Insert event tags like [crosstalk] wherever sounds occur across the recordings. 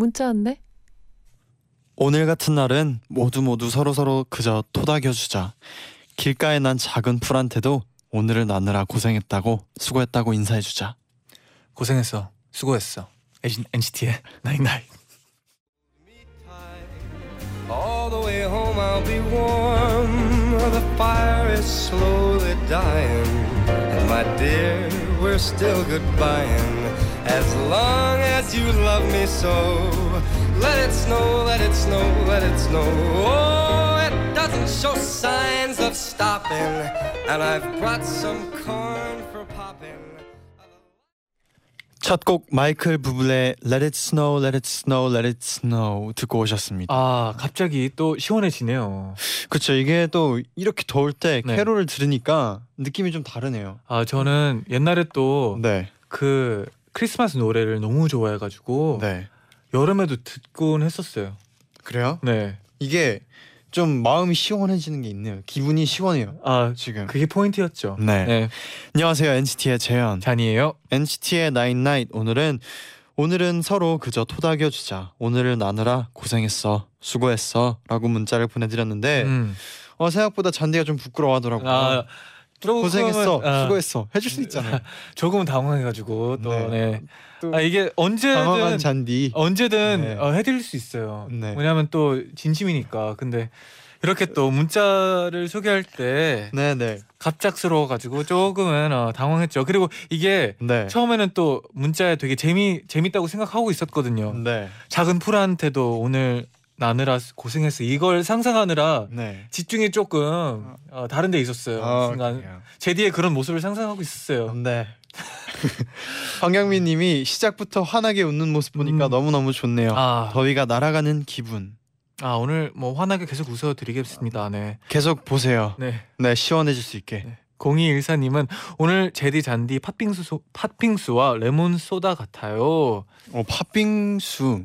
문자 왔네. 오늘 같은 날은 모두 모두 서로 서로 그저 토닥여주자. 길가에 난 작은 풀한테도 오늘을 나느라 고생했다고 수고했다고 인사해주자. 고생했어. 수고했어. NCT의 Night Night. All the way home I'll be warm. The fire is slowly dying. And my dear, we're still goodbying. As long as love me so. Let it snow, let it snow, let it snow. Oh, it doesn't show signs of stopping. And I've brought some corn for popping. 첫곡 마이클 부블의 Let It Snow, Let It Snow, Let It Snow 듣고 오셨습니다. 아 갑자기 또 시원해지네요. 그렇죠. 이게 또 이렇게 더울 때 네. 캐롤을 들으니까 느낌이 좀 다르네요. 아 저는 옛날에 또 네, 그 크리스마스 노래를 너무 좋아해가지고 네. 여름에도 듣곤 했었어요. 그래요? 네. 이게 좀 마음이 시원해지는 게 있네요. 기분이 시원해요. 아 지금. 그게 포인트였죠. 네. 네. 안녕하세요 NCT의 재현. 잔이에요. NCT의 Nine Night 오늘은 오늘은 서로 그저 토닥여 주자. 오늘을 나누라 고생했어. 수고했어라고 문자를 보내드렸는데 음. 어 생각보다 잔디가 좀 부끄러워하더라고요. 아 조금 고생했어. 아, 수고했어. 해줄 수 있잖아요. [laughs] 조금은 당황해가지고 또 네. 네. 또 아 이게 언제든 당황한 잔디. 언제든 네. 어, 해드릴 수 있어요. 네. 왜냐하면 또 진심이니까. 근데 이렇게 또 문자를 소개할 때 네네. 갑작스러워가지고 조금은 어, 당황했죠. 그리고 이게 네. 처음에는 또 문자에 되게 재미 재밌다고 생각하고 있었거든요. 네. 작은 풀한테도 오늘 나느라 고생했어. 이걸 상상하느라 네. 집중이 조금 어, 다른 데 있었어요. 아, 순간 그래요. 제디의 그런 모습을 상상하고 있었어요. 네. [laughs] 황경민 님이 시작부터 환하게 웃는 모습 보니까 음. 너무 너무 좋네요. 아, 더위가 날아가는 기분. 아 오늘 뭐 환하게 계속 웃어드리겠습니다. 네. 계속 보세요. 네. 네, 시원해질 수 있게. 네. 0214님은 오늘 제디 잔디 팥빙수 소, 팥빙수와 레몬 소다 같아요. 어, 팥빙수.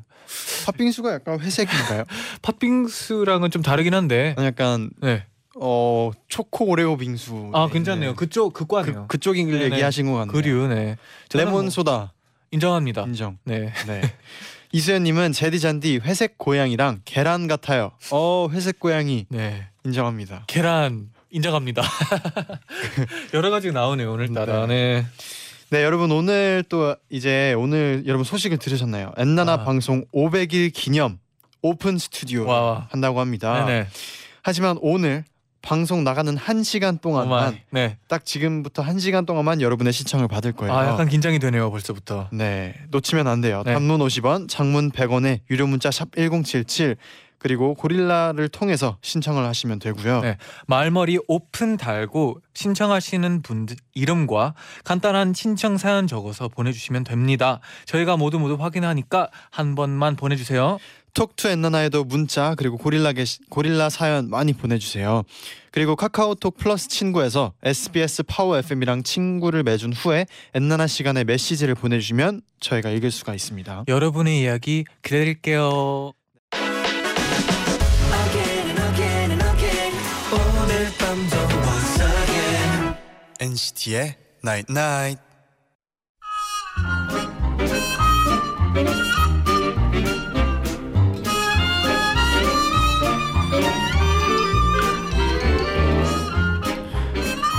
팥빙수가 약간 회색인가요? [laughs] 팥빙수랑은 좀 다르긴 한데. 약간 네. 어 초코 오레오 빙수. 아 괜찮네요. 그쪽 그 과네요. 그, 그쪽 을 네네. 얘기하신 것 같네요. 그류 네. 저는 레몬 뭐 소다 인정합니다. 인정. 네. 네. [laughs] 이수연님은 제디 잔디 회색 고양이랑 계란 같아요. 어 회색 고양이 네. 인정합니다. 계란 인정합니다. [laughs] 여러 가지가 나오네요 오늘따라. 네. 네 여러분 오늘 또 이제 오늘 여러분 소식을 들으셨나요? 엔나나 아. 방송 500일 기념 오픈 스튜디오 와. 한다고 합니다. 네네. 하지만 오늘 방송 나가는 한 시간 동안만. 네. 딱 지금부터 한 시간 동안만 여러분의 신청을 받을 거예요. 아 약간 긴장이 되네요 벌써부터. 네 놓치면 안 돼요. 네. 단문 50원, 장문 100원에 유료 문자 샵 #1077 그리고 고릴라를 통해서 신청을 하시면 되고요. 네. 말머리 오픈 달고 신청하시는 분들 이름과 간단한 신청 사연 적어서 보내주시면 됩니다. 저희가 모두 모두 확인하니까 한 번만 보내주세요. Talk To 엔나나에도 문자 그리고 고릴라 게시, 고릴라 사연 많이 보내주세요. 그리고 카카오톡 플러스 친구에서 SBS 파워 FM이랑 친구를 맺은 후에 엔나나 시간에 메시지를 보내주시면 저희가 읽을 수가 있습니다. 여러분의 이야기 기다릴게요. NCT의 Night Night.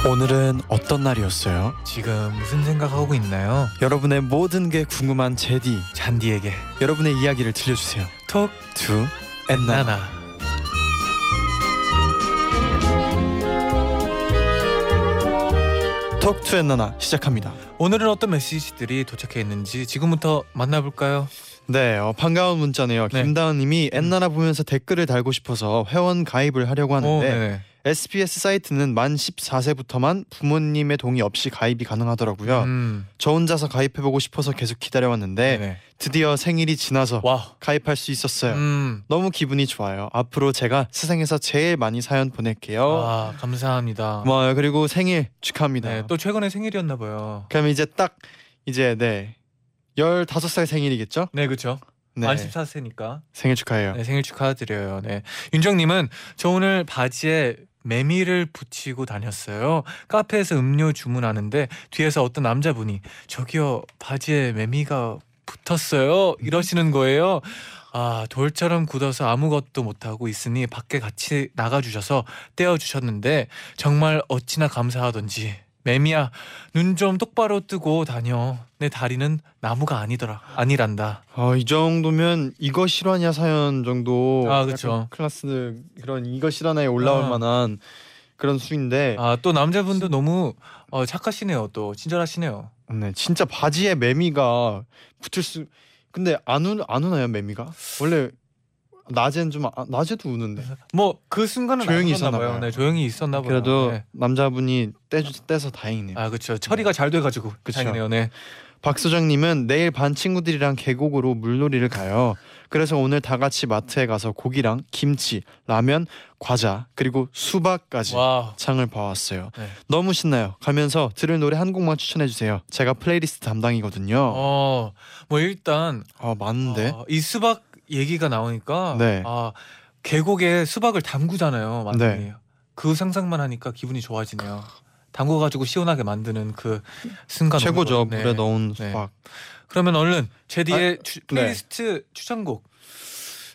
오늘은 어떤 날이었어요? 지금 무슨 생각하고 있나요? 여러분의 모든 게 궁금한 제디 잔디에게 여러분의 이야기를 들려주세요 톡투 엔나나 톡투 엔나나 시작합니다 오늘은 어떤 메시지들이 도착해 있는지 지금부터 만나볼까요? 네 어, 반가운 문자네요 네. 김다은님이 엔나나 보면서 댓글을 달고 싶어서 회원 가입을 하려고 오, 하는데 네네. SBS 사이트는 만 14세부터만 부모님의 동의 없이 가입이 가능하더라고요. 음. 저 혼자서 가입해보고 싶어서 계속 기다려왔는데 네네. 드디어 생일이 지나서 와. 가입할 수 있었어요. 음. 너무 기분이 좋아요. 앞으로 제가 세상에서 제일 많이 사연 보낼게요. 아 감사합니다. 고마워요. 그리고 생일 축하합니다. 네, 또 최근에 생일이었나 봐요. 그럼 이제 딱 이제 네 15살 생일이겠죠? 네, 그렇죠. 네. 만 14세니까. 생일 축하해요. 네, 생일 축하드려요. 네. 윤정님은 저 오늘 바지에 메밀을 붙이고 다녔어요. 카페에서 음료 주문하는데 뒤에서 어떤 남자분이 저기요 바지에 메미가 붙었어요. 이러시는 거예요. 아 돌처럼 굳어서 아무것도 못하고 있으니 밖에 같이 나가주셔서 떼어주셨는데 정말 어찌나 감사하던지 매미야 눈 좀 똑바로 뜨고 다녀 내 다리는 나무가 아니더라 아니란다 어, 이 정도면 이거 실화냐 사연 정도 아, 그쵸. 약간 클래스 그런 이거 실화냐에 올라올 아. 만한 그런 수인데 아 또 남자분도 너무 어, 착하시네요 또 친절하시네요 네, 진짜 바지에 매미가 붙을 수 근데 안, 우, 안 우나요 매미가? 원래 낮엔 좀 아, 낮에도 우는데 뭐 그 순간은 조용히 안 있었나 봐요. 봐요. 네, 조용히 있었나 봐요. 그래도 네. 남자분이 떼주, 떼서 다행이네요 아 그렇죠. 처리가 잘 돼가지고 그쵸. 다행이네요. 네. 박소정님은 내일 반 친구들이랑 계곡으로 물놀이를 가요. 그래서 오늘 다 같이 마트에 가서 고기랑 김치, 라면, 과자 그리고 수박까지 와. 창을 봐왔어요. 네. 너무 신나요. 가면서 들을 노래 한 곡만 추천해 주세요. 제가 플레이리스트 담당이거든요. 어, 뭐 일단 아 많은데. 어, 이 수박 얘기가 나오니까 네. 아 계곡에 수박을 담그잖아요. 많이. 네. 그 상상만 하니까 기분이 좋아지네요. 담궈가지고 시원하게 만드는 그 순간 최고죠. 오는 거. 네. 물에 넣은 네. 수박. 그러면 얼른 제디의 아, 추- 플레이리스트 추천곡.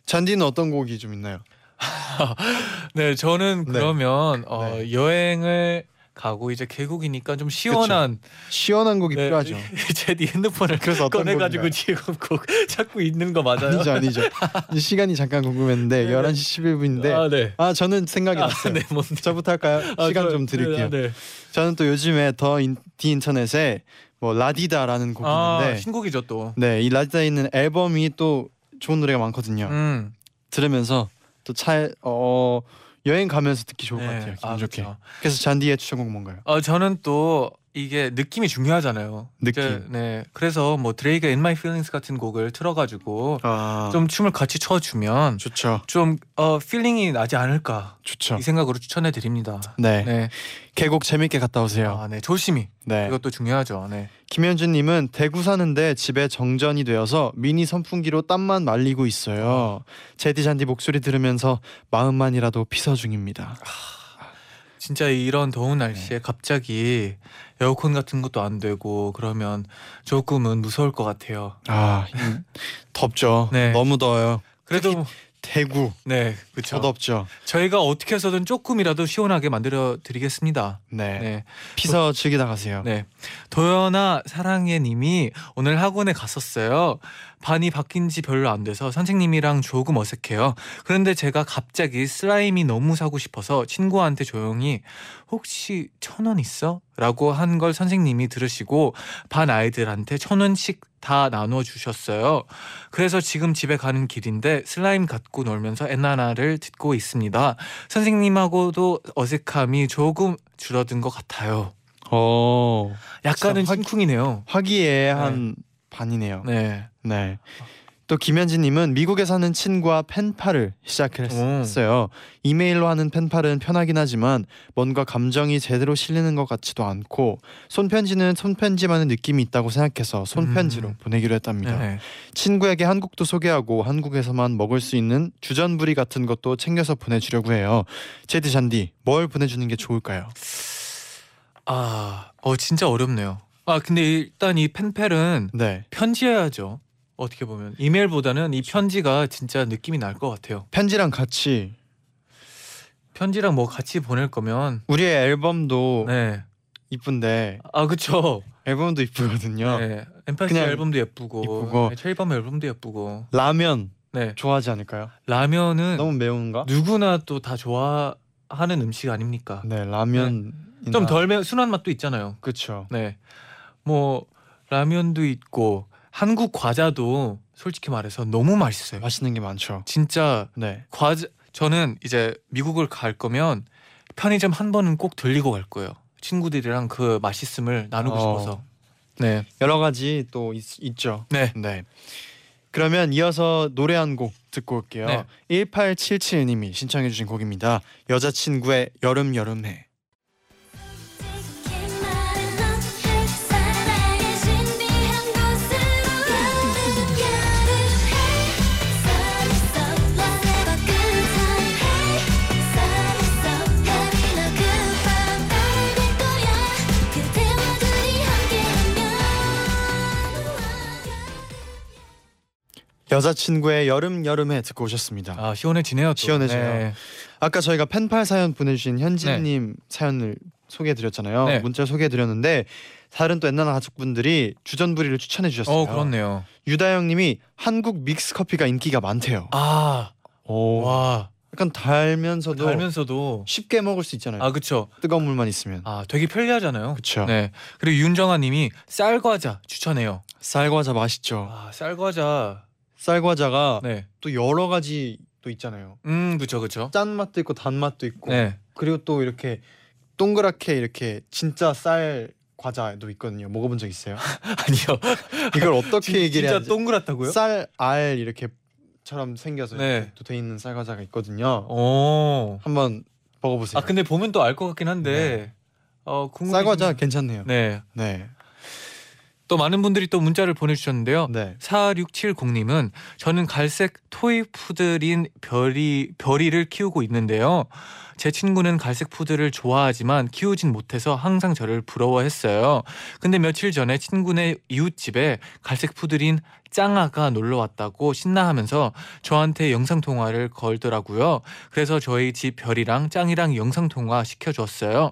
잔디는 어떤 곡이 좀 있나요? [laughs] 네, 저는 네. 그러면 어, 여행을 가고 이제 계곡이니까 좀 시원한 시원한 곡이 네, 필요하죠. [laughs] 제디 핸드폰을 그래서 꺼내가지고? 지금 곡 [laughs] 찾고 있는 거 맞아요? 아니죠, 아니죠. [laughs] 시간이 잠깐 궁금했는데 네, 11시 11분인데 아, 네. 아 저는 생각이 아, 났어요. 네, 뭔데? 저부터 할까요? 아, 시간 저- 좀 드릴게요. 네, 네. 저는 또 요즘에 더 인, 디 인터넷에 뭐 라디다라는 곡이 아, 있는데 신곡이죠 또. 네, 이 라디다에 있는 앨범이 또 좋은 노래가 많거든요. 음. 들으면서 또 차에 어 여행 가면서 듣기 좋을 것 같아요. 기분 아, 좋게. 그렇죠. 그래서 잔디의 추천곡 뭔가요? 어, 저는 또 이게 느낌이 중요하잖아요. 느낌. 이제, 네. 그래서 뭐 드레이크의 In My Feelings 같은 곡을 틀어가지고 아, 좀 춤을 같이 춰주면 좋죠. 좀 어, feeling이 나지 않을까 좋죠. 이 생각으로 추천해 드립니다. 네. 네. 계곡 재밌게 갔다 오세요. 아, 네. 조심히. 네. 이것도 중요하죠. 네. 김현주님은 대구 사는데 집에 정전이 되어서 미니 선풍기로 땀만 말리고 있어요. 제디 잔디 목소리 들으면서 마음만이라도 피서 중입니다. 진짜 이런 더운 네. 날씨에 갑자기 에어컨 같은 것도 안 되고 그러면 조금은 무서울 것 같아요. 아 음, 덥죠. 네. 너무 더워요. 그래도 대구 네, 그렇죠. 더 덥죠. 저희가 어떻게 해서든 조금이라도 시원하게 만들어 드리겠습니다. 네. 네. 피서 즐기다 가세요. 네. 도연아 사랑해 님이 오늘 학원에 갔었어요. 반이 바뀐 지 별로 안 돼서 선생님이랑 조금 어색해요. 그런데 제가 갑자기 슬라임이 너무 사고 싶어서 친구한테 조용히 혹시 천 원 있어? 라고 한 걸 선생님이 들으시고 반 아이들한테 천 원씩 다 나눠 주셨어요. 그래서 지금 집에 가는 길인데 슬라임 갖고 놀면서 엔나나를 듣고 있습니다. 선생님하고도 어색함이 조금 줄어든 것 같아요. 어 약간은 진짜 화- 심쿵이네요. 화기애애한 반이네요. 네. 네. 또 김현진님은 미국에 사는 친구와 펜팔을 시작했어요. 이메일로 하는 펜팔은 편하긴 하지만 뭔가 감정이 제대로 실리는 것 같지도 않고 손편지는 손편지만의 느낌이 있다고 생각해서 손편지로 음. 보내기로 했답니다. 네. 친구에게 한국도 소개하고 한국에서만 먹을 수 있는 주전부리 같은 것도 챙겨서 보내주려고 해요. 제디 잔디 뭘 보내주는 게 좋을까요? 아, 어 진짜 어렵네요. 아 근데 일단 이 펜팔은 네. 편지해야죠. 어떻게 보면 이메일보다는 이 편지가 진짜 느낌이 날 것 같아요. 편지랑 같이 편지랑 뭐 같이 보낼 거면 우리의 앨범도 네. 이쁜데 아 그쵸. 앨범도 이쁘거든요. 네. 엠파시 그냥 앨범도 예쁘고, 이쁘고. 네, 체이밤 앨범도 예쁘고. 라면 네. 좋아하지 않을까요? 라면은 너무 매운가? 누구나 또 다 좋아하는 음식 아닙니까? 네 라면 좀덜매 순한 맛도 있잖아요. 그쵸 네. 뭐 라면도 있고 한국 과자도 솔직히 말해서 너무 맛있어요. 맛있는 게 많죠. 진짜 네 과자 저는 이제 미국을 갈 거면 편의점 한 번은 꼭 들리고 갈 거예요. 친구들이랑 그 맛있음을 나누고 어. 싶어서. 네. 여러 가지 또 있, 있죠. 네. 네. 그러면 이어서 노래 한 곡 듣고 올게요. 네. 1877님이 신청해 주신 곡입니다. 여자친구의 여름 여름해. 여자친구의 여름 여름해 듣고 오셨습니다. 아 시원해지네요. 또. 시원해져요. 네. 아까 저희가 펜팔 사연 보내주신 현진님 사연을 소개해드렸잖아요. 네. 문자 소개해드렸는데 다른 또 옛날 가족분들이 주전부리를 추천해 주셨어요. 어 그렇네요. 유다영님이 한국 믹스 커피가 인기가 많대요. 아, 오. 와, 약간 달면서도 달면서도 쉽게 먹을 수 있잖아요. 아 그쵸. 뜨거운 물만 있으면. 아 되게 편리하잖아요. 그렇죠. 네. 그리고 윤정아님이 쌀과자 추천해요. 쌀과자 맛있죠. 아 쌀과자. 쌀과자가 네. 또 여러 가지 또 있잖아요. 음 그쵸 그쵸. 짠 맛도 있고 단 맛도 있고. 네. 그리고 또 이렇게 동그랗게 이렇게 진짜 쌀 과자도 있거든요. 먹어본 적 있어요? [laughs] 아니요. [laughs] 이걸 어떻게 진- 얘기를 진짜 해야지? 동그랗다고요? 쌀알 이렇게처럼 생겨서 네. 이렇게 또돼 있는 쌀 과자가 있거든요. 오. 한번 먹어보세요. 아 근데 보면 또 알 것 같긴 한데. 어 궁금해. 쌀 과자 괜찮네요. 네. 네. 또 많은 분들이 또 문자를 보내주셨는데요. 네. 4670님은 저는 갈색 토이 푸들인 별이 별이를 키우고 있는데요. 제 친구는 갈색 푸들을 좋아하지만 키우진 못해서 항상 저를 부러워했어요. 근데 며칠 전에 친구네 이웃집에 갈색 푸들인 짱아가 놀러 왔다고 신나하면서 저한테 영상 통화를 걸더라고요. 그래서 저희 집 별이랑 짱이랑 영상 통화 시켜줬어요.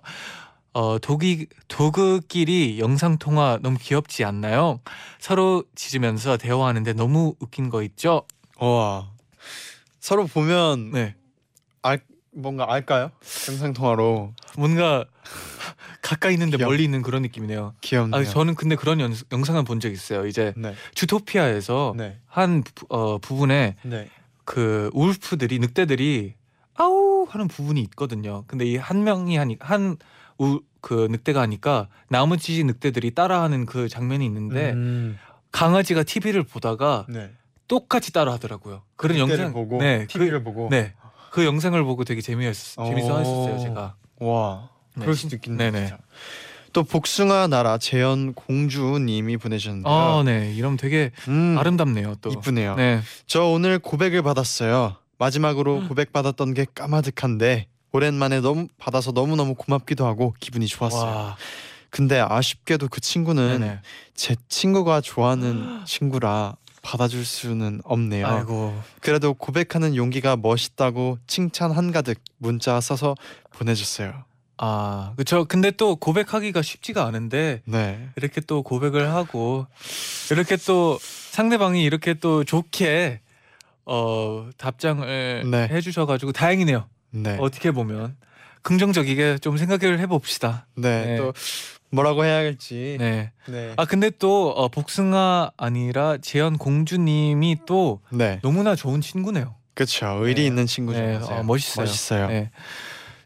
어, 도기, 도그끼리 영상 통화 너무 귀엽지 않나요? 서로 짖으면서 대화하는데 너무 웃긴 거 있죠? 와. 서로 보면 네. 알 뭔가 알까요? 영상 통화로 뭔가 [laughs] 가까이 있는데 귀여워. 멀리 있는 그런 느낌이네요. 귀엽네요. 아, 저는 근데 그런 연, 영상을 본 적 있어요. 이제 네. 주토피아에서 네. 한 부, 어, 부분에 네. 그 울프들이 늑대들이 아우 하는 부분이 있거든요. 근데 이 한 명이 하니 한그 늑대가 하니까 나머지 늑대들이 따라하는 그 장면이 있는데 음, 강아지가 TV를 보다가 네. 똑같이 따라하더라고요. 그런 영상 보고 네, TV를 보고 그, 네, 그 영상을 보고 되게 재미있 재밌어 했었어요, 오. 제가. 와. 네. 그럴 수도 있겠네요. 네네. 진짜. 또 복숭아 나라 재현 공주님이 보내셨는데요. 아, 네, 이러면 되게 음, 아름답네요, 또. 이쁘네요. 네, 저 오늘 고백을 받았어요. 마지막으로 고백 받았던 게 까마득한데 오랜만에 너무 받아서 너무 너무 고맙기도 하고 기분이 좋았어요. 와, 근데 아쉽게도 그 친구는 네네. 제 친구가 좋아하는 [gasps] 친구라 받아줄 수는 없네요. 아이고, 그래도 고백하는 용기가 멋있다고 칭찬 한가득 문자 써서 보내줬어요. 아, 그렇죠. 근데 또 고백하기가 쉽지가 않은데 네. 이렇게 또 고백을 하고 이렇게 또 상대방이 이렇게 또 좋게 어 답장을 네. 해주셔가지고 다행이네요. 네. 어떻게 보면 긍정적이게 좀 생각을 해봅시다. 네. 네. 또 뭐라고 해야 할지. 네. 네. 아 근데 또 어, 복숭아 아니라 재현 공주님이 또 네. 너무나 좋은 친구네요. 그렇죠. 의리 네. 있는 친구죠. 네, 맞아요. 어, 멋있어요. 멋있어요. 네. 네.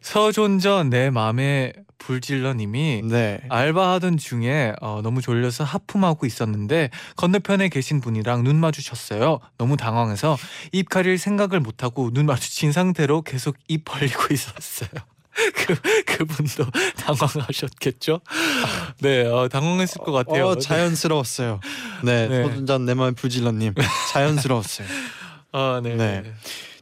서존전 내 맘의 불질러님이 네. 알바하던 중에 어, 너무 졸려서 하품하고 있었는데 건너편에 계신 분이랑 눈 마주쳤어요. 너무 당황해서 입 가릴 생각을 못하고 눈 마주친 상태로 계속 입 벌리고 있었어요. [laughs] 그 그분도 [laughs] 당황하셨겠죠? 네, 어, 당황했을 것 같아요. 어, 자연스러웠어요. 네. 네. 소준전 내맘 불질러님 자연스러웠어요. [laughs] 아, 네. 네.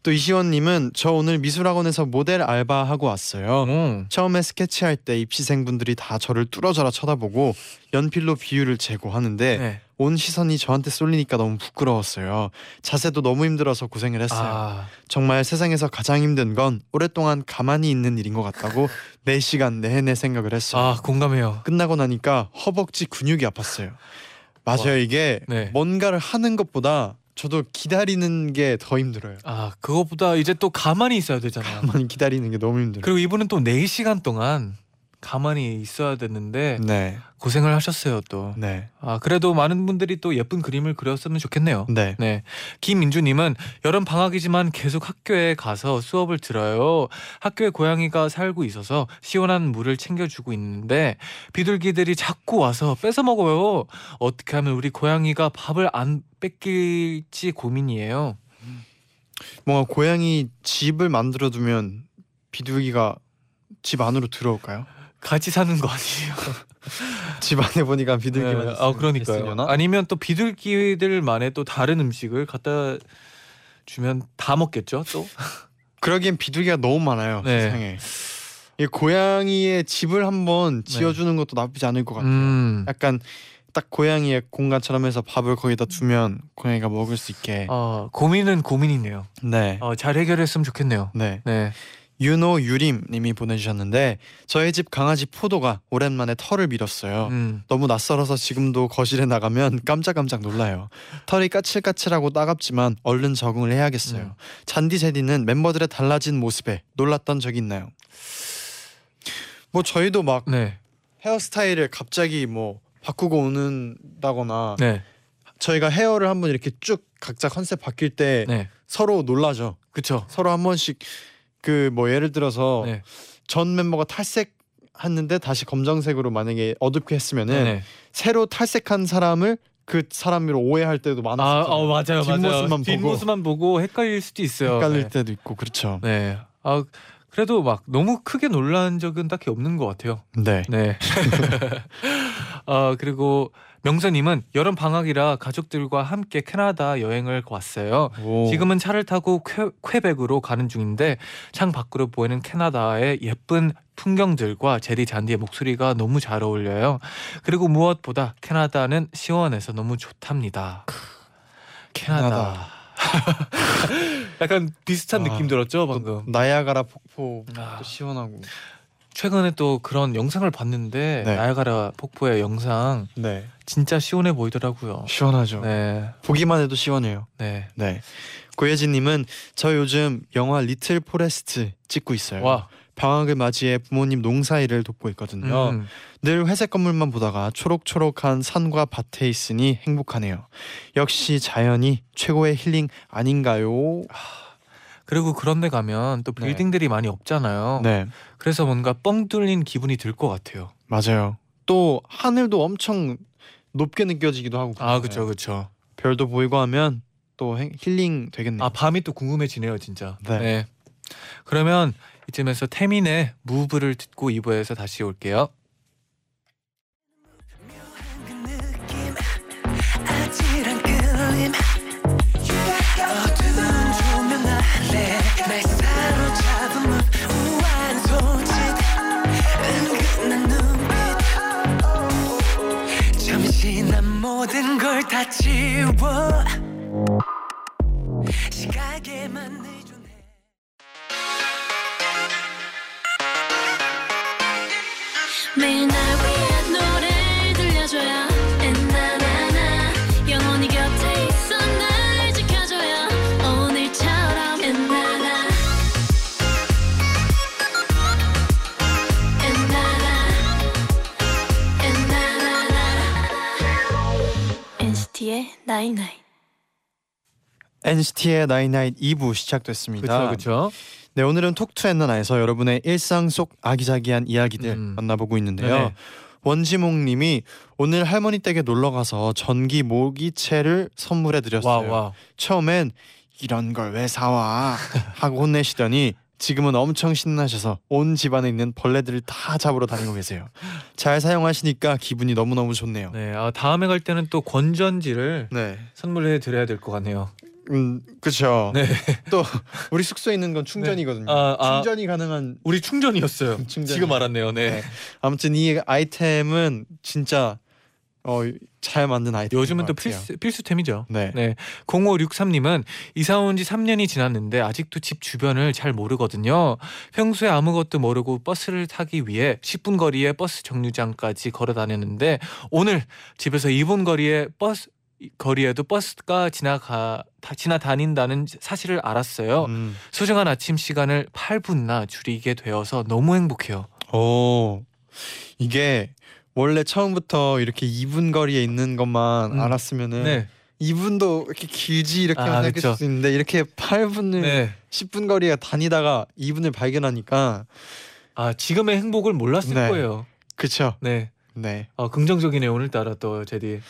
또 이시원님은 저 오늘 미술학원에서 모델 알바 하고 왔어요. 음. 처음에 스케치할 때 입시생분들이 다 저를 뚫어져라 쳐다보고 연필로 비율을 재고 하는데 네. 온 시선이 저한테 쏠리니까 너무 부끄러웠어요. 자세도 너무 힘들어서 고생을 했어요. 아, 정말 세상에서 가장 힘든 건 오랫동안 가만히 있는 일인 것 같다고 [laughs] 4시간 내내 생각을 했어요. 아 공감해요. 끝나고 나니까 허벅지 근육이 아팠어요. 맞아요. 와. 이게 네. 뭔가를 하는 것보다 저도 기다리는 게 더 힘들어요. 아 그것보다 이제 또 가만히 있어야 되잖아요. 가만히 기다리는 게 너무 힘들어요. 그리고 이분은 또 4시간 동안 가만히 있어야 되는데 네. 고생을 하셨어요 또. 네. 아 그래도 많은 분들이 또 예쁜 그림을 그렸으면 좋겠네요. 네. 네. 김민주님은 여름 방학이지만 계속 학교에 가서 수업을 들어요. 학교에 고양이가 살고 있어서 시원한 물을 챙겨주고 있는데 비둘기들이 자꾸 와서 뺏어 먹어요. 어떻게 하면 우리 고양이가 밥을 안 뺏길지 고민이에요. 뭔가 고양이 집을 만들어 두면 비둘기가 집 안으로 들어올까요? 같이 사는 거 아니에요? [laughs] 집 안에 보니까 비둘기만 네. 아 있- 그러니까요. 있으려나? 아니면 또 비둘기들만의 또 다른 음식을 갖다 주면 다 먹겠죠. 또. [laughs] 그러기엔 비둘기가 너무 많아요 네. 세상에. 이 고양이의 집을 한번 지어주는 것도 나쁘지 않을 것 같아요. 음. 약간 딱 고양이의 공간처럼 해서 밥을 거기다 두면 고양이가 먹을 수 있게. 어 고민은 고민이네요. 네. 어, 잘 해결했으면 좋겠네요. 네. 네. 윤호 유림님이 보내주셨는데 저희 집 강아지 포도가 오랜만에 털을 밀었어요. 음. 너무 낯설어서 지금도 거실에 나가면 깜짝깜짝 놀라요. 털이 까칠까칠하고 따갑지만 얼른 적응을 해야겠어요. 음. 잔디 제디는 멤버들의 달라진 모습에 놀랐던 적이 있나요? 뭐 저희도 막 네. 헤어스타일을 갑자기 뭐 바꾸고 오는다거나 네. 저희가 헤어를 한번 이렇게 쭉 각자 컨셉 바뀔 때 네. 서로 놀라죠. 그쵸. 서로 한 번씩 그 뭐 예를 들어서 네. 전 멤버가 탈색 했는데 다시 검정색으로 만약에 어둡게 했으면은 네. 새로 탈색한 사람을 그 사람으로 오해할 때도 아, 많았어요. 어, 맞아요, 맞아요. 뒷모습만 보고. 뒷모습만 보고 헷갈릴 수도 있어요. 헷갈릴 네. 때도 있고 그렇죠. 네. 아 그래도 막 너무 크게 놀란 적은 딱히 없는 것 같아요. 네. 네. [laughs] [laughs] 어 그리고 명서님은 여름 방학이라 가족들과 함께 캐나다 여행을 왔어요. 오. 지금은 차를 타고 퀘, 퀘벡으로 가는 중인데 창 밖으로 보이는 캐나다의 예쁜 풍경들과 제디 잔디의 목소리가 너무 잘 어울려요. 그리고 무엇보다 캐나다는 시원해서 너무 좋답니다. 캐나다. [laughs] 약간 비슷한 아, 느낌 들었죠 또 방금. 나야가라 폭포 아, 또 시원하고. 최근에 또 그런 영상을 봤는데 네. 나이아가라 폭포의 영상 네. 진짜 시원해 보이더라고요. 시원하죠. 네, 보기만 해도 시원해요. 네. 네. 고예진 님은 저 요즘 영화 리틀 포레스트 찍고 있어요. 와, 방학을 맞이해 부모님 농사일을 돕고 있거든요. 음, 늘 회색 건물만 보다가 초록초록한 산과 밭에 있으니 행복하네요. 역시 자연이 최고의 힐링 아닌가요? 그리고 그런 데 가면 또 네. 빌딩들이 많이 없잖아요. 네, 그래서 뭔가 뻥 뚫린 기분이 들 것 같아요. 맞아요. 또 하늘도 엄청 높게 느껴지기도 하고. 아. 그렇죠, 그렇죠. 별도 보이고 하면 또 행- 힐링 되겠네요. 아, 밤이 또 궁금해지네요, 진짜. 네. 그러면 이쯤에서 태민의 무브를 듣고 2부에서 다시 올게요. 지 NCT의 나인나잇 2부 시작됐습니다. 그렇죠. 네, 오늘은 톡투엔나나에서 여러분의 일상 속 아기자기한 이야기들 음. 만나보고 있는데요. 네네. 원지몽 님이 오늘 할머니 댁에 놀러 가서 전기 모기채를 선물해 와, 드렸어요. 와. 처음엔 이런 걸 왜 사와 하고 혼내시더니 지금은 엄청 신나셔서 온 집안에 있는 벌레들을 다 잡으러 다니고 계세요. 잘 사용하시니까 기분이 너무 너무 좋네요. 네, 아, 다음에 갈 때는 또 건전지를 네, 선물해 드려야 될 것 같네요. 음, 그렇죠. 네. 또 우리 숙소에 있는 건 충전이거든요. 아, 아. 충전이 가능한 우리 충전이었어요. [laughs] 충전이. 지금 알았네요. 네. 네. 아무튼 이 아이템은 진짜 어, 잘 만든 아이템. 요즘은 또 필수 필수템이죠. 네. 네. 0563님은 이사 온 지 3년이 지났는데 아직도 집 주변을 잘 모르거든요. 평소에 아무것도 모르고 버스를 타기 위해 10분 거리의 버스 정류장까지 걸어 다녔는데 오늘 집에서 2분 거리에 버스 거리에도 버스가 지나가 다 지나다닌다는 사실을 알았어요. 음. 소중한 아침 시간을 8분나 줄이게 되어서 너무 행복해요. 오. 이게 원래 처음부터 이렇게 2분 거리에 있는 것만 음. 알았으면은 네. 2분도 이렇게 길지 이렇게 아, 생각했을 그쵸. 수 있는데 이렇게 8분을 네. 10분 거리에 다니다가 2분을 발견하니까 아 지금의 행복을 몰랐을 네. 거예요. 그쵸 네. 네아 긍정적이네요 오늘따라 또 제디.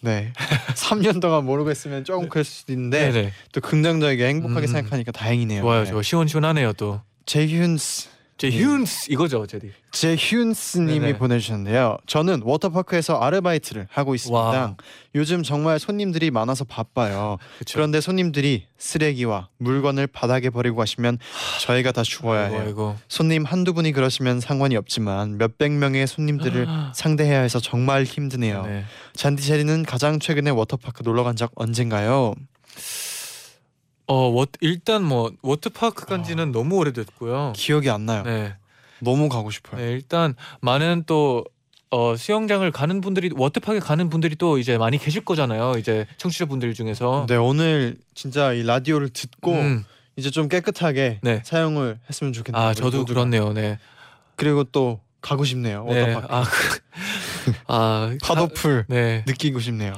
네. [laughs] 3년 동안 모르고 했으면 조금 그랬을 수도 있는데 네네. 또 긍정적이게 행복하게 음. 생각하니까 다행이네요. 좋아요, 네. 좋아. 시원시원하네요 또. 제윤스 제 휴은스 이거죠, 제디. 제윤스님이 네네. 보내주셨는데요. 저는 워터파크에서 아르바이트를 하고 있습니다. 와. 요즘 정말 손님들이 많아서 바빠요. 그쵸. 그런데 손님들이 쓰레기와 물건을 바닥에 버리고 가시면 저희가 다 죽어야 아이고, 해요. 아이고. 손님 한두 분이 그러시면 상관이 없지만 몇백 명의 손님들을 [gasps] 상대해야 해서 정말 힘드네요. 네. 잔디체리는 가장 최근에 워터파크 놀러 간 적 언젠가요? 어, 워, 일단 뭐 워터파크 간지는 너무 오래됐고요. 기억이 안 나요. 네. 너무 가고 싶어요. 네, 일단 많은 또 어, 수영장을 가는 분들이 워터파크에 가는 분들이 또 이제 많이 계실 거잖아요. 이제 청취자분들 중에서. 네 오늘 진짜 이 라디오를 듣고 음. 이제 좀 깨끗하게 네. 사용을 했으면 좋겠네요. 아, 저도 모두가. 그렇네요. 네. 그리고 또 가고 싶네요. 네. 워터파크. 아, 그, 아, [laughs] 파도풀 네. 느끼고 싶네요.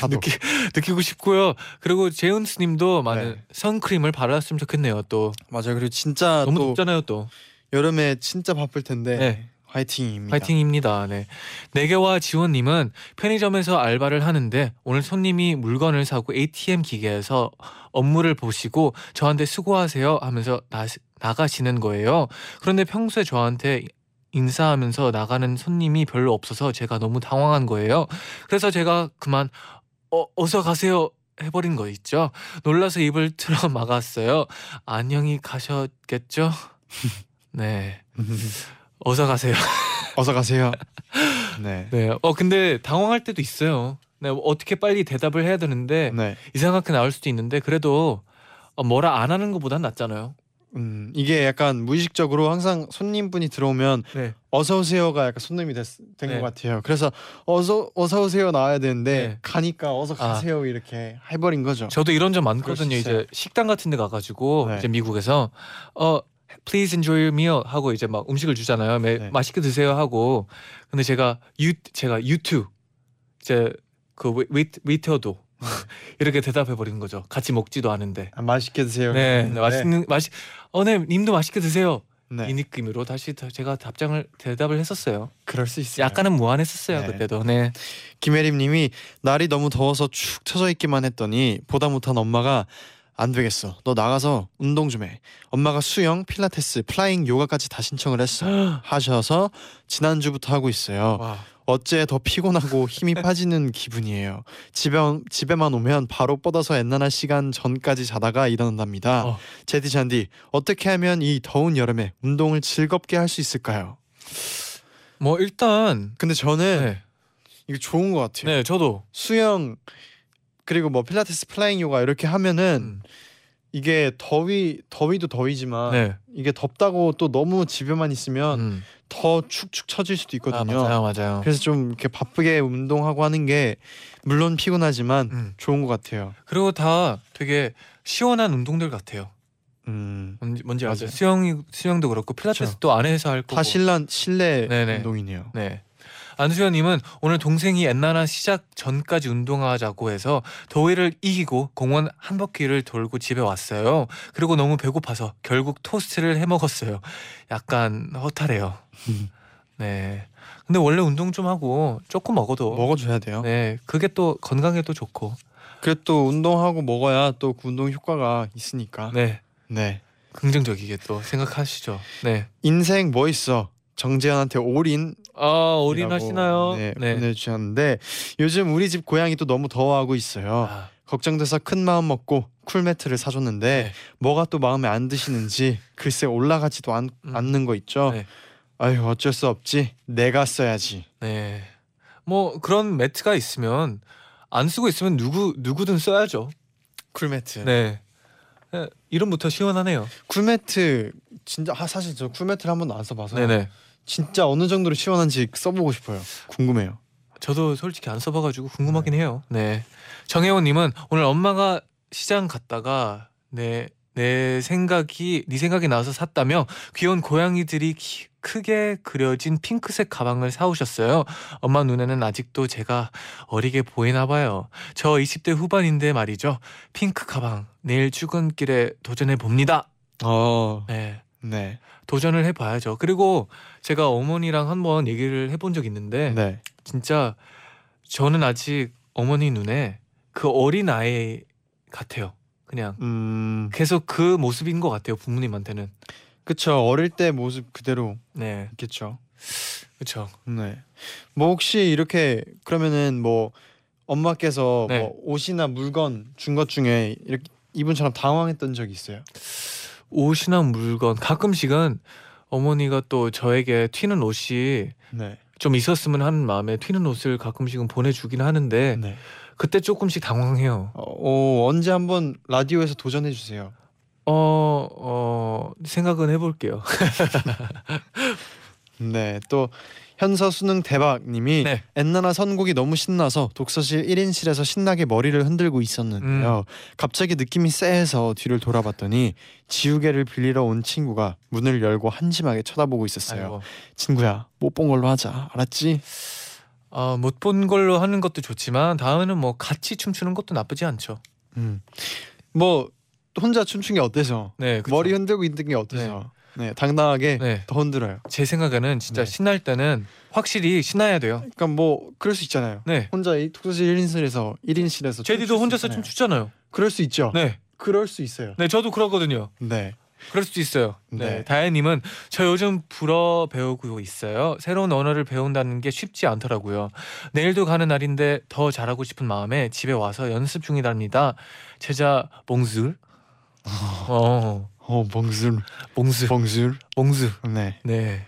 파도. [laughs] 느끼 느끼고 싶고요. 그리고 제은스 님도 많은 네. 선크림을 발랐으면 좋겠네요. 또 맞아요. 그리고 진짜 너무 또 덥잖아요, 또. 여름에 진짜 바쁠 텐데 네. 화이팅입니다. 파이팅입니다. 네. 네개와 지원님은 편의점에서 알바를 하는데 오늘 손님이 물건을 사고 ATM 기계에서 업무를 보시고 저한테 수고하세요 하면서 나, 나가시는 거예요. 그런데 평소에 저한테 인사하면서 나가는 손님이 별로 없어서 제가 너무 당황한 거예요. 그래서 제가 그만 어, 어서 가세요 해버린 거 있죠. 놀라서 입을 [laughs] 틀어 막았어요. 안녕히 가셨겠죠? [laughs] 네. [laughs] 어서 가세요. 어서 가세요. 네. 네. 어 근데 당황할 때도 있어요. 네. 어떻게 빨리 대답을 해야 되는데 네. 이상하게 나올 수도 있는데 그래도 어, 뭐라 안 하는 것보단 낫잖아요. 음, 이게 약간 무의식적으로 항상 손님분이 들어오면 네. 어서 오세요가 약간 손님이 된것 네. 같아요. 그래서 어서 어서 오세요 나와야 되는데 네. 가니까 어서 아. 가세요 이렇게 해버린 거죠. 저도 이런 점 많거든요. 이제 식당 같은 데 가가지고 네. 이제 미국에서 어 please enjoy your meal 하고 이제 막 음식을 주잖아요. 매- 네. 맛있게 드세요 하고 근데 제가 유 제가 유튜 이제 그 웨- 웨이트 웨이터도 [laughs] 이렇게 대답해 버리는 거죠. 같이 먹지도 않은데. 아, 맛있게 드세요. 네, 네, 맛있는 맛이 어네 님도 맛있게 드세요. 네. 이 느낌으로 다시 다- 제가 답장을 대답을 했었어요. 그럴 수 있어요. 약간은 무안했었어요 네. 그때도. 네. 김혜림님이 날이 너무 더워서 축 처져 있기만 했더니 보다 못한 엄마가 안 되겠어. 너 나가서 운동 좀 해. 엄마가 수영, 필라테스, flying 요가까지 다 신청을 했어. [gasps] 하셔서 지난주부터 하고 있어요. 와. 어째 더 피곤하고 힘이 빠지는 기분이에요. 집에 집에만 오면 바로 뻗어서 엔나나 시간 전까지 자다가 일어난답니다. 어. 제디 잔디 어떻게 하면 이 더운 여름에 운동을 즐겁게 할 수 있을까요? 뭐 일단 근데 저는 네. 이게 좋은 것 같아요. 네, 저도 수영 그리고 뭐 필라테스, flying 요가 이렇게 하면은 음. 이게 더위 더위도 더위지만 네. 이게 덥다고 또 너무 집에만 있으면 음. 더 축축 처질 수도 아, 있거든요. 맞아요, 맞아요. 그래서 좀 이렇게 바쁘게 운동하고 하는 게 물론 피곤하지만 음. 좋은 것 같아요. 그리고 다 되게 시원한 운동들 같아요. 음, 뭔지, 뭔지. 아세요? 수영이 수영도 그렇고 필라테스 그쵸. 도 안에서 할 거고. 다 실내 실내 네네. 운동이네요. 네. 안수현님은 오늘 동생이 엔나나 시작 전까지 운동하자고 해서 더위를 이기고 공원 한 바퀴를 돌고 집에 왔어요. 그리고 너무 배고파서 결국 토스트를 해 먹었어요. 약간 허탈해요. [laughs] 네. 근데 원래 운동 좀 하고 조금 먹어도 먹어줘야 돼요. 네 그게 또 건강에도 좋고 그래 또 운동하고 먹어야 또 그 운동 효과가 있으니까. 네 네. 긍정적이게 또 생각하시죠. 네. 인생 뭐 있어? 정재현한테 올인 아 올인하시나요? 네, 보내주셨는데 요즘 우리 집 고양이 또 너무 더워하고 있어요. 아, 걱정돼서 큰 마음 먹고 쿨매트를 사줬는데 네. 뭐가 또 마음에 안 드시는지 글쎄 올라가지도 않, 음. 않는 거 있죠. 네. 아유 어쩔 수 없지. 내가 써야지. 네. 뭐 그런 매트가 있으면 안 쓰고 있으면 누구 누구든 써야죠. 쿨매트. 네. 네, 이름부터 시원하네요. 쿨매트 진짜 아, 사실 저 쿨매트를 한 번도 안 써봐서 네네. 진짜 어느 정도로 시원한지 써보고 싶어요. 궁금해요. 저도 솔직히 안 써봐가지고 궁금하긴 해요. 네. 정혜원님은 오늘 엄마가 시장 갔다가 내 내 생각이 네 생각이 나서 샀다며 귀여운 고양이들이 키- 크게 그려진 핑크색 가방을 사오셨어요. 엄마 눈에는 아직도 제가 어리게 보이나 봐요. 저 20대 후반인데 말이죠. 핑크 가방 내일 출근길에 도전해 봅니다. 어, 네. 네, 도전을 해봐야죠. 그리고 제가 어머니랑 한번 얘기를 해본 적 있는데 네, 진짜 저는 아직 어머니 눈에 그 어린 아이 같아요. 그냥 음, 계속 그 모습인 것 같아요. 부모님한테는. 그쵸. 어릴 때 모습 그대로 네, 있겠죠. 그렇죠. 네. 뭐 혹시 이렇게 그러면은 뭐 엄마께서 네. 뭐 옷이나 물건 준 것 중에 이렇게 이분처럼 당황했던 적이 있어요? 옷이나 물건 가끔씩은 어머니가 또 저에게 튀는 옷이 네. 좀 있었으면 하는 마음에 튀는 옷을 가끔씩은 보내주긴 하는데 네. 그때 조금씩 당황해요. 어, 어, 언제 한번 라디오에서 도전해 주세요. 어, 어 생각은 해볼게요. [laughs] 네. 또 현서 수능 대박님이 네. 엔나나 선곡이 너무 신나서 독서실 1인실에서 신나게 머리를 흔들고 있었는데요. 갑자기 느낌이 쎄해서 뒤를 돌아봤더니 지우개를 빌리러 온 친구가 문을 열고 한심하게 쳐다보고 있었어요. 아이고. 친구야, 못 본 걸로 하자. 알았지? 어, 못 본 걸로 하는 것도 좋지만 다음에는 뭐 같이 춤추는 것도 나쁘지 않죠. 음. 뭐 혼자 춤춘 게 어때서? 네, 그쵸. 머리 흔들고 있는 게 어때서? 네, 당당하게 네. 더 흔들어요. 제 생각에는 진짜 네. 신날 때는 확실히 신나야 돼요. 그러니까 뭐 그럴 수 있잖아요. 네. 혼자 이 독서실 1인실에서 1인실에서 제디도 혼자서 춤 추잖아요. 그럴 수 있죠. 네, 그럴 수 있어요. 네, 저도 그러거든요. 네. 그럴 수도 있어요. 네, 네. 다혜님은 저 요즘 불어 배우고 있어요. 새로운 언어를 배운다는 게 쉽지 않더라고요. 내일도 가는 날인데 더 잘하고 싶은 마음에 집에 와서 연습 중이랍니다. 제자 bonsoir. [laughs] 어, 어, bonsoir. bonsoir, bonsoir. bonsoir. 네. 네,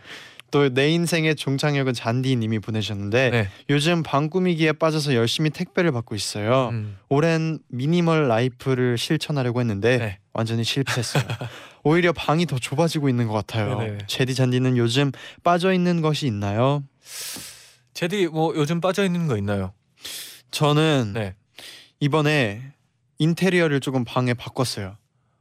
또내 인생의 종착역은 잔디 님이 보내셨는데 네. 요즘 방 꾸미기에 빠져서 열심히 택배를 받고 있어요. 음, 올해는 미니멀 라이프를 실천하려고 했는데 네. 완전히 실패했어요. [laughs] 오히려 방이 더 좁아지고 있는 것 같아요. 네네. 제디 잔디는 요즘 빠져 있는 것이 있나요? 제디 뭐 요즘 빠져 있는 거 있나요? 저는 네. 이번에 인테리어를 조금 방에 바꿨어요.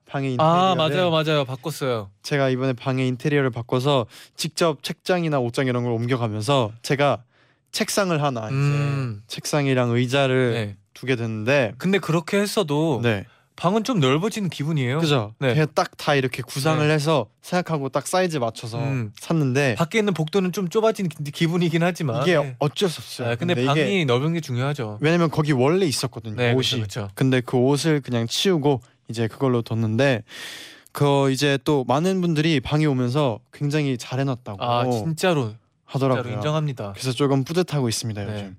방에 인테리어. 아 맞아요, 맞아요. 바꿨어요. 제가 이번에 방에 인테리어를 바꿔서 직접 책장이나 옷장 이런 걸 옮겨가면서 제가 책상을 하나 이제 음. 책상이랑 의자를 네. 두게 됐는데 근데 그렇게 했어도 네 방은 좀 넓어지는 기분이에요. 그죠 네. 딱 다 이렇게 구상을 해서 생각하고 딱 사이즈 맞춰서 음. 샀는데 밖에 있는 복도는 좀 좁아진 기- 기분이긴 하지만 이게 네. 어쩔 수 없어요 아, 근데, 이게 방이 넓은 게 중요하죠. 왜냐면 거기 원래 있었거든요 네, 옷이 그렇죠. 근데 그 옷을 그냥 치우고 이제 그걸로 뒀는데 그 이제 또 많은 분들이 방에 오면서 굉장히 잘 해놨다고 아 진짜로 하더라고요 진짜로 인정합니다. 그래서 조금 뿌듯하고 있습니다 네. 요즘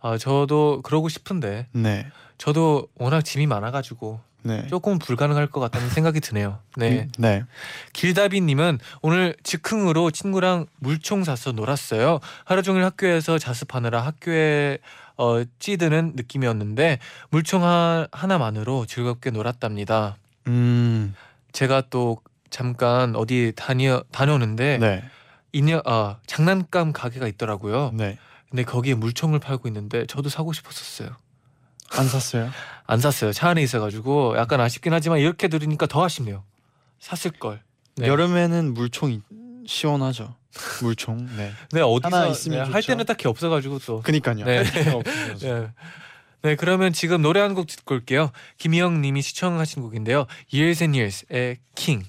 아 저도 그러고 싶은데 네 저도 워낙 짐이 많아가지고 네. 조금 불가능할 것 같다는 생각이 드네요. 네. 네. 길다비님은 오늘 즉흥으로 친구랑 물총 사서 놀았어요. 하루 종일 학교에서 자습하느라 학교에 어, 찌드는 느낌이었는데 물총 하, 하나만으로 즐겁게 놀았답니다. 음. 제가 또 잠깐 어디 다녀 다녀오는데 네. 인형 아 장난감 가게가 있더라고요. 네. 근데 거기에 물총을 팔고 있는데 저도 사고 싶었었어요. 안 샀어요? [laughs] 안 샀어요. 차 안에 있어가지고 약간 아쉽긴 하지만 이렇게 들으니까 더 아쉽네요. 샀을 걸. 네. 여름에는 물총이 시원하죠. 물총. 네. 네 어디서 하나 있으면 네, 할 좋죠. 때는 딱히 없어가지고 또. 그니까요. 네. [laughs] 네. 네 그러면 지금 노래 한 곡 듣고 올게요. 김희영님이 시청하신 곡인데요. Years and Years의 King.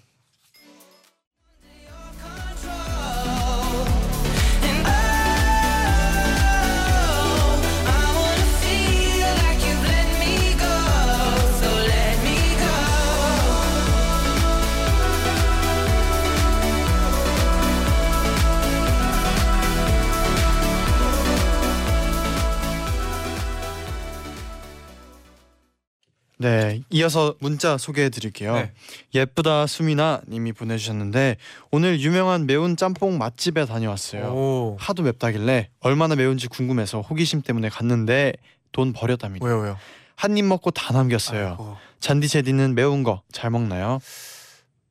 네. 이어서 문자 소개해 드릴게요. 네. 예쁘다 수미나 님이 보내 주셨는데 오늘 유명한 매운 짬뽕 맛집에 다녀왔어요. 오. 하도 맵다길래 얼마나 매운지 궁금해서 호기심 때문에 갔는데 돈 버렸답니다. 왜요 왜요? 한 입 먹고 다 남겼어요. 아이고. 잔디 제디는 매운 거 잘 먹나요?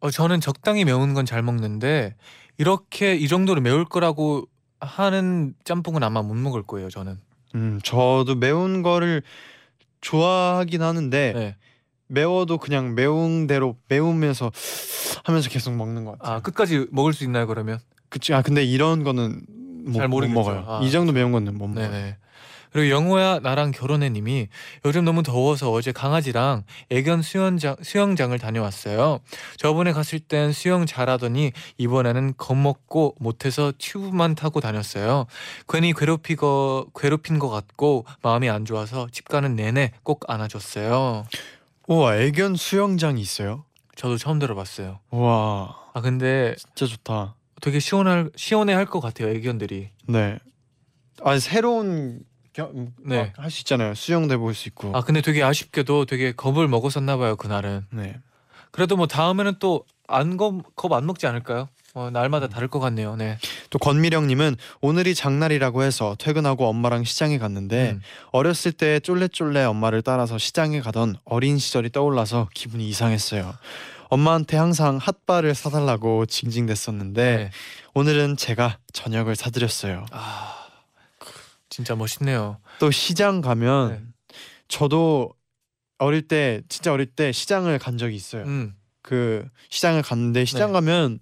어 저는 적당히 매운 건 잘 먹는데 이렇게 이 정도로 매울 거라고 하는 짬뽕은 아마 못 먹을 거예요. 저는. 음, 저도 매운 거를 좋아하긴 하는데 네. 매워도 그냥 매운 대로 매우면서 하면서 계속 먹는 것 같아요. 아 끝까지 먹을 수 있나요 그러면? 그치. 아 근데 이런 거는 못, 잘못 모르겠죠. 먹어요. 아. 이 정도 매운 거는 못 먹어요. 네네. 그리고 영호야 나랑 결혼해 님이 요즘 너무 더워서 어제 강아지랑 애견 수영장 수영장을 다녀왔어요. 저번에 갔을 땐 수영 잘하더니 이번에는 겁먹고 못해서 튜브만 타고 다녔어요. 괜히 괴롭히고 괴롭힌 것 같고 마음이 안 좋아서 집 가는 내내 꼭 안아줬어요. 우와 애견 수영장이 있어요. 저도 처음 들어봤어요. 우와 아 근데 진짜 좋다. 되게 시원할 시원해 할 것 같아요 애견들이. 네. 아 새로운 네. 할 수 있잖아요. 수영도 해볼 수 있고. 아 근데 되게 아쉽게도 되게 겁을 먹었었나 봐요 그날은. 네. 그래도 뭐 다음에는 또안겁안 먹지 않을까요? 어, 날마다 다를 것 같네요. 네. 또 권미령님은 오늘이 장날이라고 해서 퇴근하고 엄마랑 시장에 갔는데 음. 어렸을 때 쫄래쫄래 엄마를 따라서 시장에 가던 어린 시절이 떠올라서 기분이 이상했어요. 엄마한테 항상 핫바를 사달라고 징징댔었는데 네. 오늘은 제가 저녁을 사드렸어요. 아 진짜 멋있네요. 또 시장 가면 네. 저도 어릴 때 진짜 어릴 때 시장을 간 적이 있어요. 음. 그 시장을 갔는데 시장 네. 가면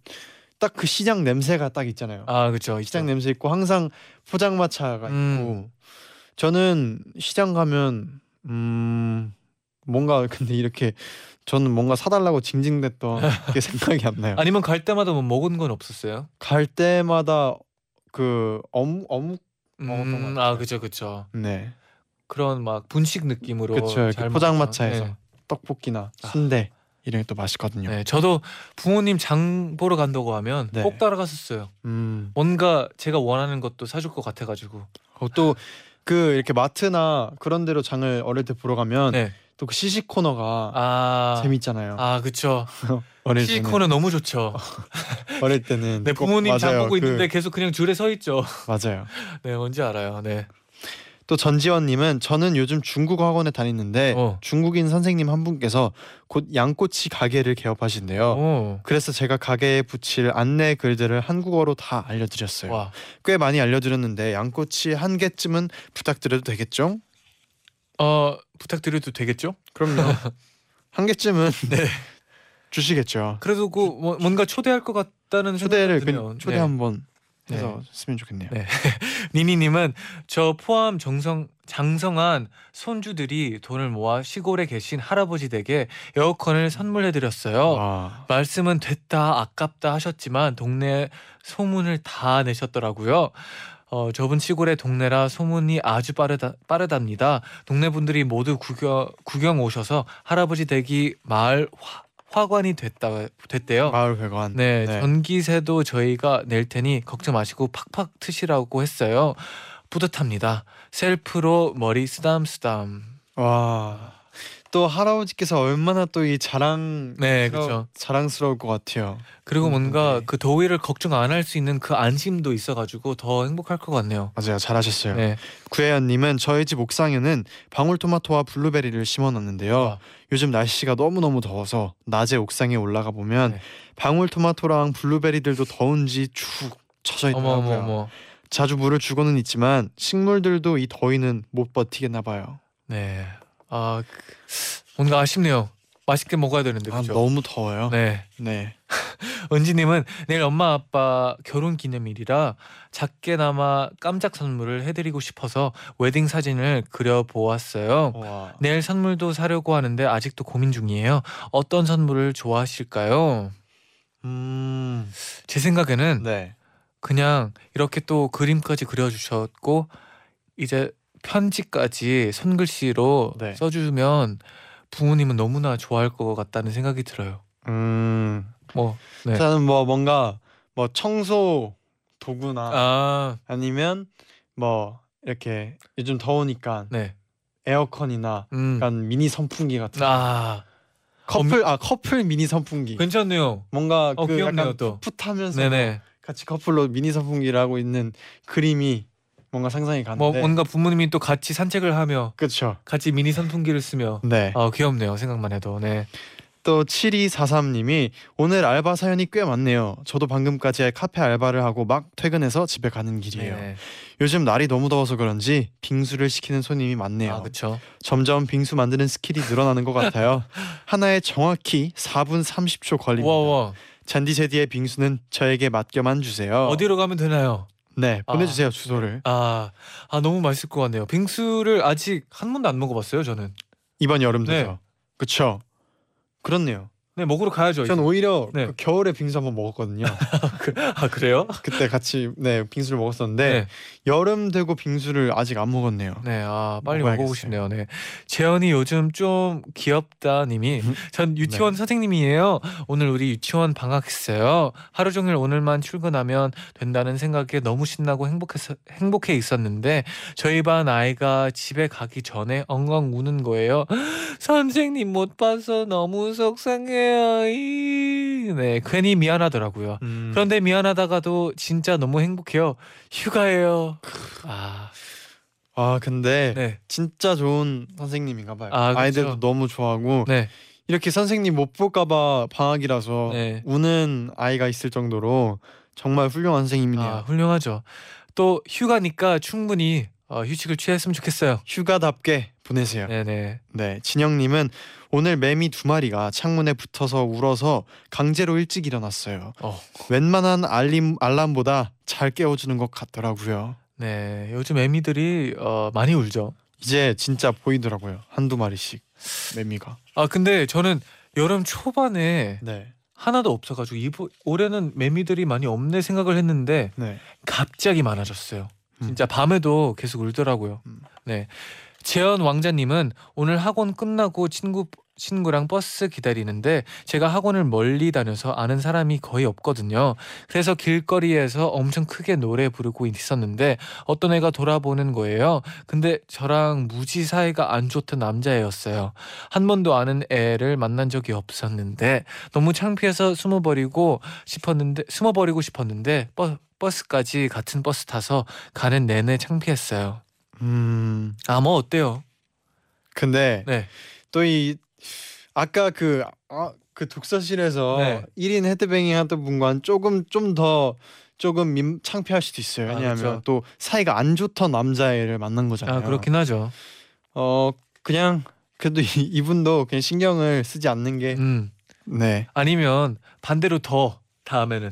딱 그 시장 냄새가 딱 있잖아요. 아 그렇죠. 시장 냄새 있고 항상 포장마차가 음. 있고 저는 시장 가면 음 뭔가 [laughs] 근데 이렇게 저는 뭔가 사달라고 징징댔던 [laughs] 게 생각이 안 나요. 아니면 갈 때마다 뭐 먹은 건 없었어요? 갈 때마다 그 어묵 어묵 먹었던 것 음, 같아요. 아 그죠 그죠. 네 그런 막 분식 느낌으로 그쵸, 이렇게 잘 포장마차에서. 먹죠. 떡볶이나 아. 순대 이런 게또 맛있거든요. 네. 네, 저도 부모님 장 보러 간다고 하면 네. 꼭 따라갔었어요. 음. 뭔가 제가 원하는 것도 사줄 것 같아가지고. 어, 또그 이렇게 마트나 그런 데로 장을 어릴 때 보러 가면 네. 또 그 시식 코너가 아 재밌잖아요. 아 그쵸. [laughs] 어릴 시코는 너무 좋죠. [laughs] 어릴 때는 네 꼭- 부모님 장. 보고 그- 있는데 계속 그냥 줄에 서 있죠. 맞아요. [laughs] 네 뭔지 알아요. 네. 또 전지원님은 저는 요즘 중국어 학원에 다니는데 어. 중국인 선생님 한 분께서 곧 양꼬치 가게를 개업하신대요. 오. 그래서 제가 가게에 붙일 안내 글들을 한국어로 다 알려드렸어요. 와. 꽤 많이 알려드렸는데 양꼬치 한 개쯤은 부탁드려도 되겠죠? 어 부탁드려도 되겠죠? 그럼요. [laughs] 한 개쯤은 네. [laughs] 주시겠죠. 그래도 그 뭐, 뭔가 초대할 것 같다는 초대를 그. 초대 네. 한번 해서 네. 쓰면 좋겠네요. 네. [laughs] 니니님은 저 포함 정성 장성한 손주들이 돈을 모아 시골에 계신 할아버지 댁에 에어컨을 선물해드렸어요. 와. 말씀은 됐다 아깝다 하셨지만 동네 소문을 다 내셨더라고요. 어, 좁은 시골의 동네라 소문이 아주 빠르다 빠르답니다. 동네 분들이 모두 구경 구경 오셔서 할아버지 댁이 마을 화, 화관이 됐다 됐대요. 마을 회관. 네, 전기세도 저희가 낼 테니 걱정 마시고 팍팍 트시라고 했어요. 뿌듯합니다. 셀프로 머리 쓰담쓰담. 와. 또 할아버지께서 얼마나 또 이 자랑 네, 그렇죠. 자랑스러울 것 같아요. 그리고 음, 뭔가 네. 그 더위를 걱정 안 할 수 있는 그 안심도 있어가지고 더 행복할 것 같네요. 맞아요. 잘하셨어요. 네, 구혜연님은 저희 집 옥상에는 방울토마토와 블루베리를 심어놨는데요. 와. 요즘 날씨가 너무 너무 더워서 낮에 옥상에 올라가 보면 네. 방울토마토랑 블루베리들도 더운지 축 처져 어머 있더라고요. 자주 물을 주고는 있지만 식물들도 이 더위는 못 버티겠나 봐요. 네, 아 그, 뭔가 아쉽네요. 맛있게 먹어야 되는데 아, 그렇죠. 너무 더워요. 네. 네. [laughs] 은지님은 내일 엄마 아빠 결혼 기념일이라 작게나마 깜짝 선물을 해드리고 싶어서 웨딩 사진을 그려 보았어요. 와. 내일 선물도 사려고 하는데 아직도 고민 중이에요. 어떤 선물을 좋아하실까요? 음. 제 생각에는 네. 그냥 이렇게 또 그림까지 그려주셨고 이제 편지까지 손글씨로 네. 써주면 부모님은 너무나 좋아할 것 같다는 생각이 들어요. 음. 뭐 네. 저는 뭐 뭔가 뭐 청소 도구나 아, 아니면 뭐 이렇게 요즘 더우니까 네. 에어컨이나 음. 약간 미니 선풍기 같은 아, 커플 아 커플 미니 선풍기 괜찮네요. 뭔가 어, 그 귀엽네요, 약간 또. 풋풋하면서 네네. 같이 커플로 미니 선풍기를 하고 있는 그림이 뭔가 상상이 뭐 가는데 뭔가 부모님이 또 같이 산책을 하며 그렇죠. 같이 미니 선풍기를 쓰며 네. 아 귀엽네요. 생각만 해도 네. 또 7243님이 오늘 알바 사연이 꽤 많네요. 저도 방금까지 카페 알바를 하고 막 퇴근해서 집에 가는 길이에요. 네. 요즘 날이 너무 더워서 그런지 빙수를 시키는 손님이 많네요. 아 그렇죠. 점점 빙수 만드는 스킬이 늘어나는 것 같아요. 하나에 정확히 4분 30초 걸립니다. 와 와. 잔디 제디의 빙수는 저에게 맡겨만 주세요. 어디로 가면 되나요? 네, 아. 보내주세요 주소를. 아, 아 너무 맛있을 것 같네요. 빙수를 아직 한 번도 안 먹어 봤어요, 저는. 이번 여름 네. 돼서. 그쵸? 그렇네요. 네, 먹으러 가야죠. 전 이제. 오히려 네. 그 겨울에 빙수 한번 먹었거든요. [laughs] 아 그래요? 그때 같이 네 빙수를 먹었었는데 네. 여름 되고 빙수를 아직 안 먹었네요. 네, 아 빨리 먹어야겠어요. 먹어보고 싶네요. 네, 재현이 요즘 좀 귀엽다님이 음. 전 네. 유치원 선생님이에요. 오늘 우리 유치원 방학했어요. 하루 종일 오늘만 출근하면 된다는 생각에 너무 신나고 행복해서 행복해 있었는데 저희 반 아이가 집에 가기 전에 엉엉 우는 거예요. [gasps] 선생님 못 봐서 너무 속상해 요. 이. 네, 괜히 미안하더라고요. 음, 그런데 미안하다가도 진짜 너무 행복해요. 휴가예요. 아, 아 근데 네, 진짜 좋은 선생님인가 봐요. 아, 그쵸. 아이들도 너무 좋아하고 네, 이렇게 선생님 못 볼까 봐 방학이라서 네. 우는 아이가 있을 정도로 정말 훌륭한 선생님이네요. 아, 훌륭하죠. 또 휴가니까 충분히 어, 휴식을 취했으면 좋겠어요. 휴가답게 보내세요. 네. 네 네. 진영님은 오늘 매미 두 마리가 창문에 붙어서 울어서 강제로 일찍 일어났어요. 어, 웬만한 알림 알람보다 잘 깨워주는 것 같더라고요. 네. 요즘 애미들이 어, 많이 울죠. 이제 진짜 보이더라고요. 한두 마리씩 매미가. 아 근데 저는 여름 초반에 네. 하나도 없어가지고 이번 올해는 매미들이 많이 없네 생각을 했는데 네. 갑자기 많아졌어요. 음. 진짜 밤에도 계속 울더라고요. 음. 네. 재현 왕자님은 오늘 학원 끝나고 친구 친구랑 버스 기다리는데 제가 학원을 멀리 다녀서 아는 사람이 거의 없거든요. 그래서 길거리에서 엄청 크게 노래 부르고 있었는데 어떤 애가 돌아보는 거예요. 근데 저랑 무지 사이가 안 좋던 남자애였어요. 한 번도 아는 애를 만난 적이 없었는데 너무 창피해서 숨어버리고 싶었는데 숨어버리고 싶었는데 버, 버스까지 같은 버스 타서 가는 내내 창피했어요. 음. 아 뭐 어때요? 근데 네. 또이 아까 그 아, 그 독서실에서 네. 1인 헤드뱅잉 하던 분과는 조금 좀 더 조금 민, 창피할 수도 있어요. 아, 왜냐하면 그렇죠. 또 사이가 안 좋던 남자애를 만난 거잖아요. 아 그렇긴 하죠. 어 그냥 그래도 이, 이분도 그냥 신경을 쓰지 않는 게 음 네. 아니면 반대로 더 다음에는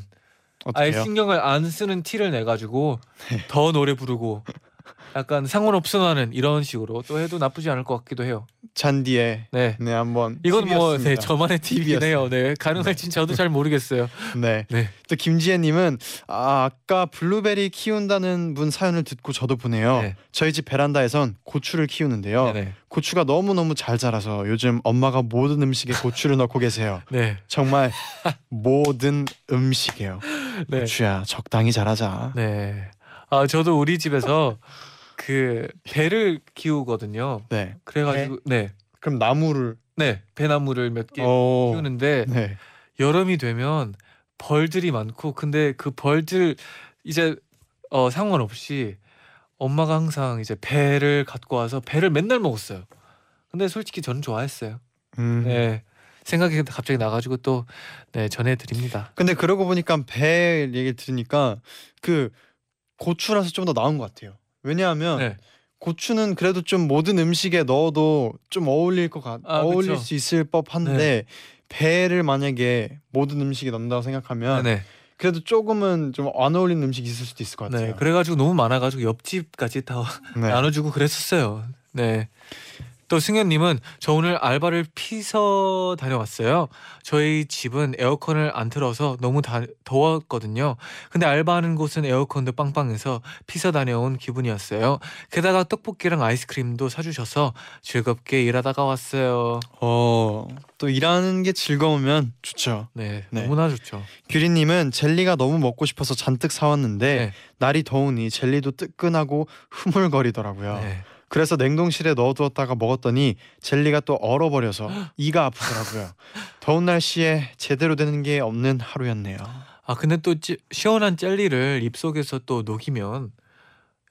아예 어때요? 신경을 안 쓰는 티를 내 가지고 네. 더 노래 부르고 약간 상관없으나는 이런 식으로 또 해도 나쁘지 않을 것 같기도 해요. 잔디에 네. 네 한번 이건 뭐 네, 팁이었습니다. 저만의 팁이긴 해요. 네, 가능할진 저도 잘 모르겠어요. 네. 네, 또 김지혜님은 아, 아까 블루베리 키운다는 분 사연을 듣고 저도 보내요. 네. 저희 집 베란다에선 고추를 키우는데요. 네, 고추가 너무 너무 잘 자라서 요즘 엄마가 모든 음식에 고추를 넣고 계세요. [laughs] 네, 정말 모든 음식이에요. 네, 고추야 적당히 자라자. 네. 아 저도 우리 집에서 그 배를 키우거든요. 네. 그래가지고 네, 그럼 나무를 네, 배나무를 몇 개 어. 키우는데 네. 여름이 되면 벌들이 많고 근데 그 벌들 이제 어 상관없이 엄마가 항상 이제 배를 갖고 와서 배를 맨날 먹었어요. 근데 솔직히 저는 좋아했어요. 음. 네. 생각이 갑자기 나가지고 또 네, 전해드립니다. 근데 그러고 보니까 배 얘기 들으니까 그 고추라서 좀 더 나은 것 같아요. 왜냐하면 네. 고추는 그래도 좀 모든 음식에 넣어도 좀 어울릴 것 같, 아, 어울릴 그쵸. 수 있을 법한데 배를 만약에 모든 음식에 넣는다고 생각하면 네. 그래도 조금은 좀 안 어울리는 음식이 있을 수도 있을 것 같아요. 네. 그래가지고 너무 많아가지고 옆집까지 다 네. [laughs] 나눠주고 그랬었어요. 네. 또 승현님은 저 오늘 알바를 피서 다녀왔어요. 저희 집은 에어컨을 안 틀어서 너무 다, 더웠거든요. 근데 알바하는 곳은 에어컨도 빵빵해서 피서 다녀온 기분이었어요. 게다가 떡볶이랑 아이스크림도 사주셔서 즐겁게 일하다가 왔어요. 어, 또 일하는 게 즐거우면 좋죠. 네, 네. 너무나 좋죠. 규리님은 젤리가 너무 먹고 싶어서 잔뜩 사왔는데 네. 날이 더우니 젤리도 뜨끈하고 흐물거리더라고요. 네. 그래서 냉동실에 넣어두었다가 먹었더니 젤리가 또 얼어버려서 [gasps] 이가 아프더라고요. 더운 날씨에 제대로 되는 게 없는 하루였네요. 아 근데 또 찌- 시원한 젤리를 입 속에서 또 녹이면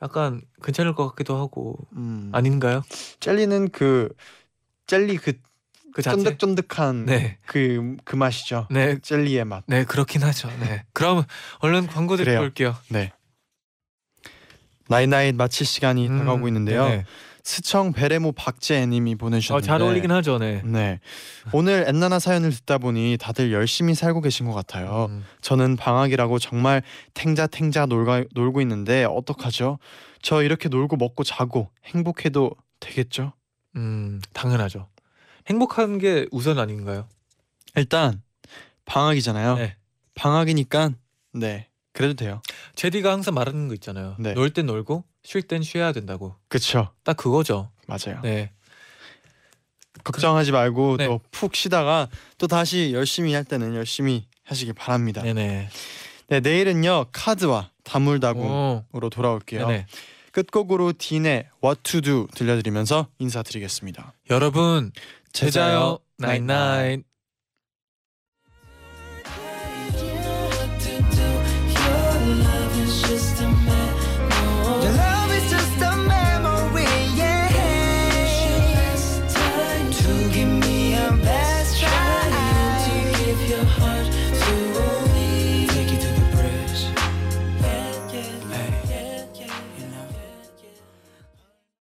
약간 괜찮을 것 같기도 하고 음. 아닌가요? 젤리는 그 젤리 그 그. 쫀득쫀득한 네. 그, 그 맛이죠. 네, 젤리의 맛. 네 그렇긴 하죠. 네. 그럼 얼른 광고 듣고. 올게요. 네. night night 마칠 시간이 음, 다가오고 있는데요. 네. 스청 베레모 박재님이 어, 보내주셨는데 잘 어울리긴 하죠, 네. 네 오늘 엔나나 사연을 듣다 보니 다들 열심히 살고 계신 것 같아요. 음. 저는 방학이라고 정말 탱자탱자 놀가, 놀고 있는데 어떡하죠? 저 이렇게 놀고 먹고 자고 행복해도 되겠죠? 음, 당연하죠. 행복한 게 우선 아닌가요? 일단 방학이잖아요. 네. 방학이니까 네 그래도 돼요. 제디가 항상 말하는 거 있잖아요. 네. 놀 땐 놀고 쉴 땐 쉬어야 된다고. 그쵸 딱 그거죠. 맞아요. 네. 걱정하지 말고 네. 또 푹 쉬다가 또 다시 열심히 할 때는 열심히 하시길 바랍니다. 네, 네 네. 내일은요 카드와 다물다궁으로 오, 돌아올게요. 네네. 끝곡으로 딘의 What to Do 들려드리면서 인사드리겠습니다. 여러분 제자요. 나잇나잇.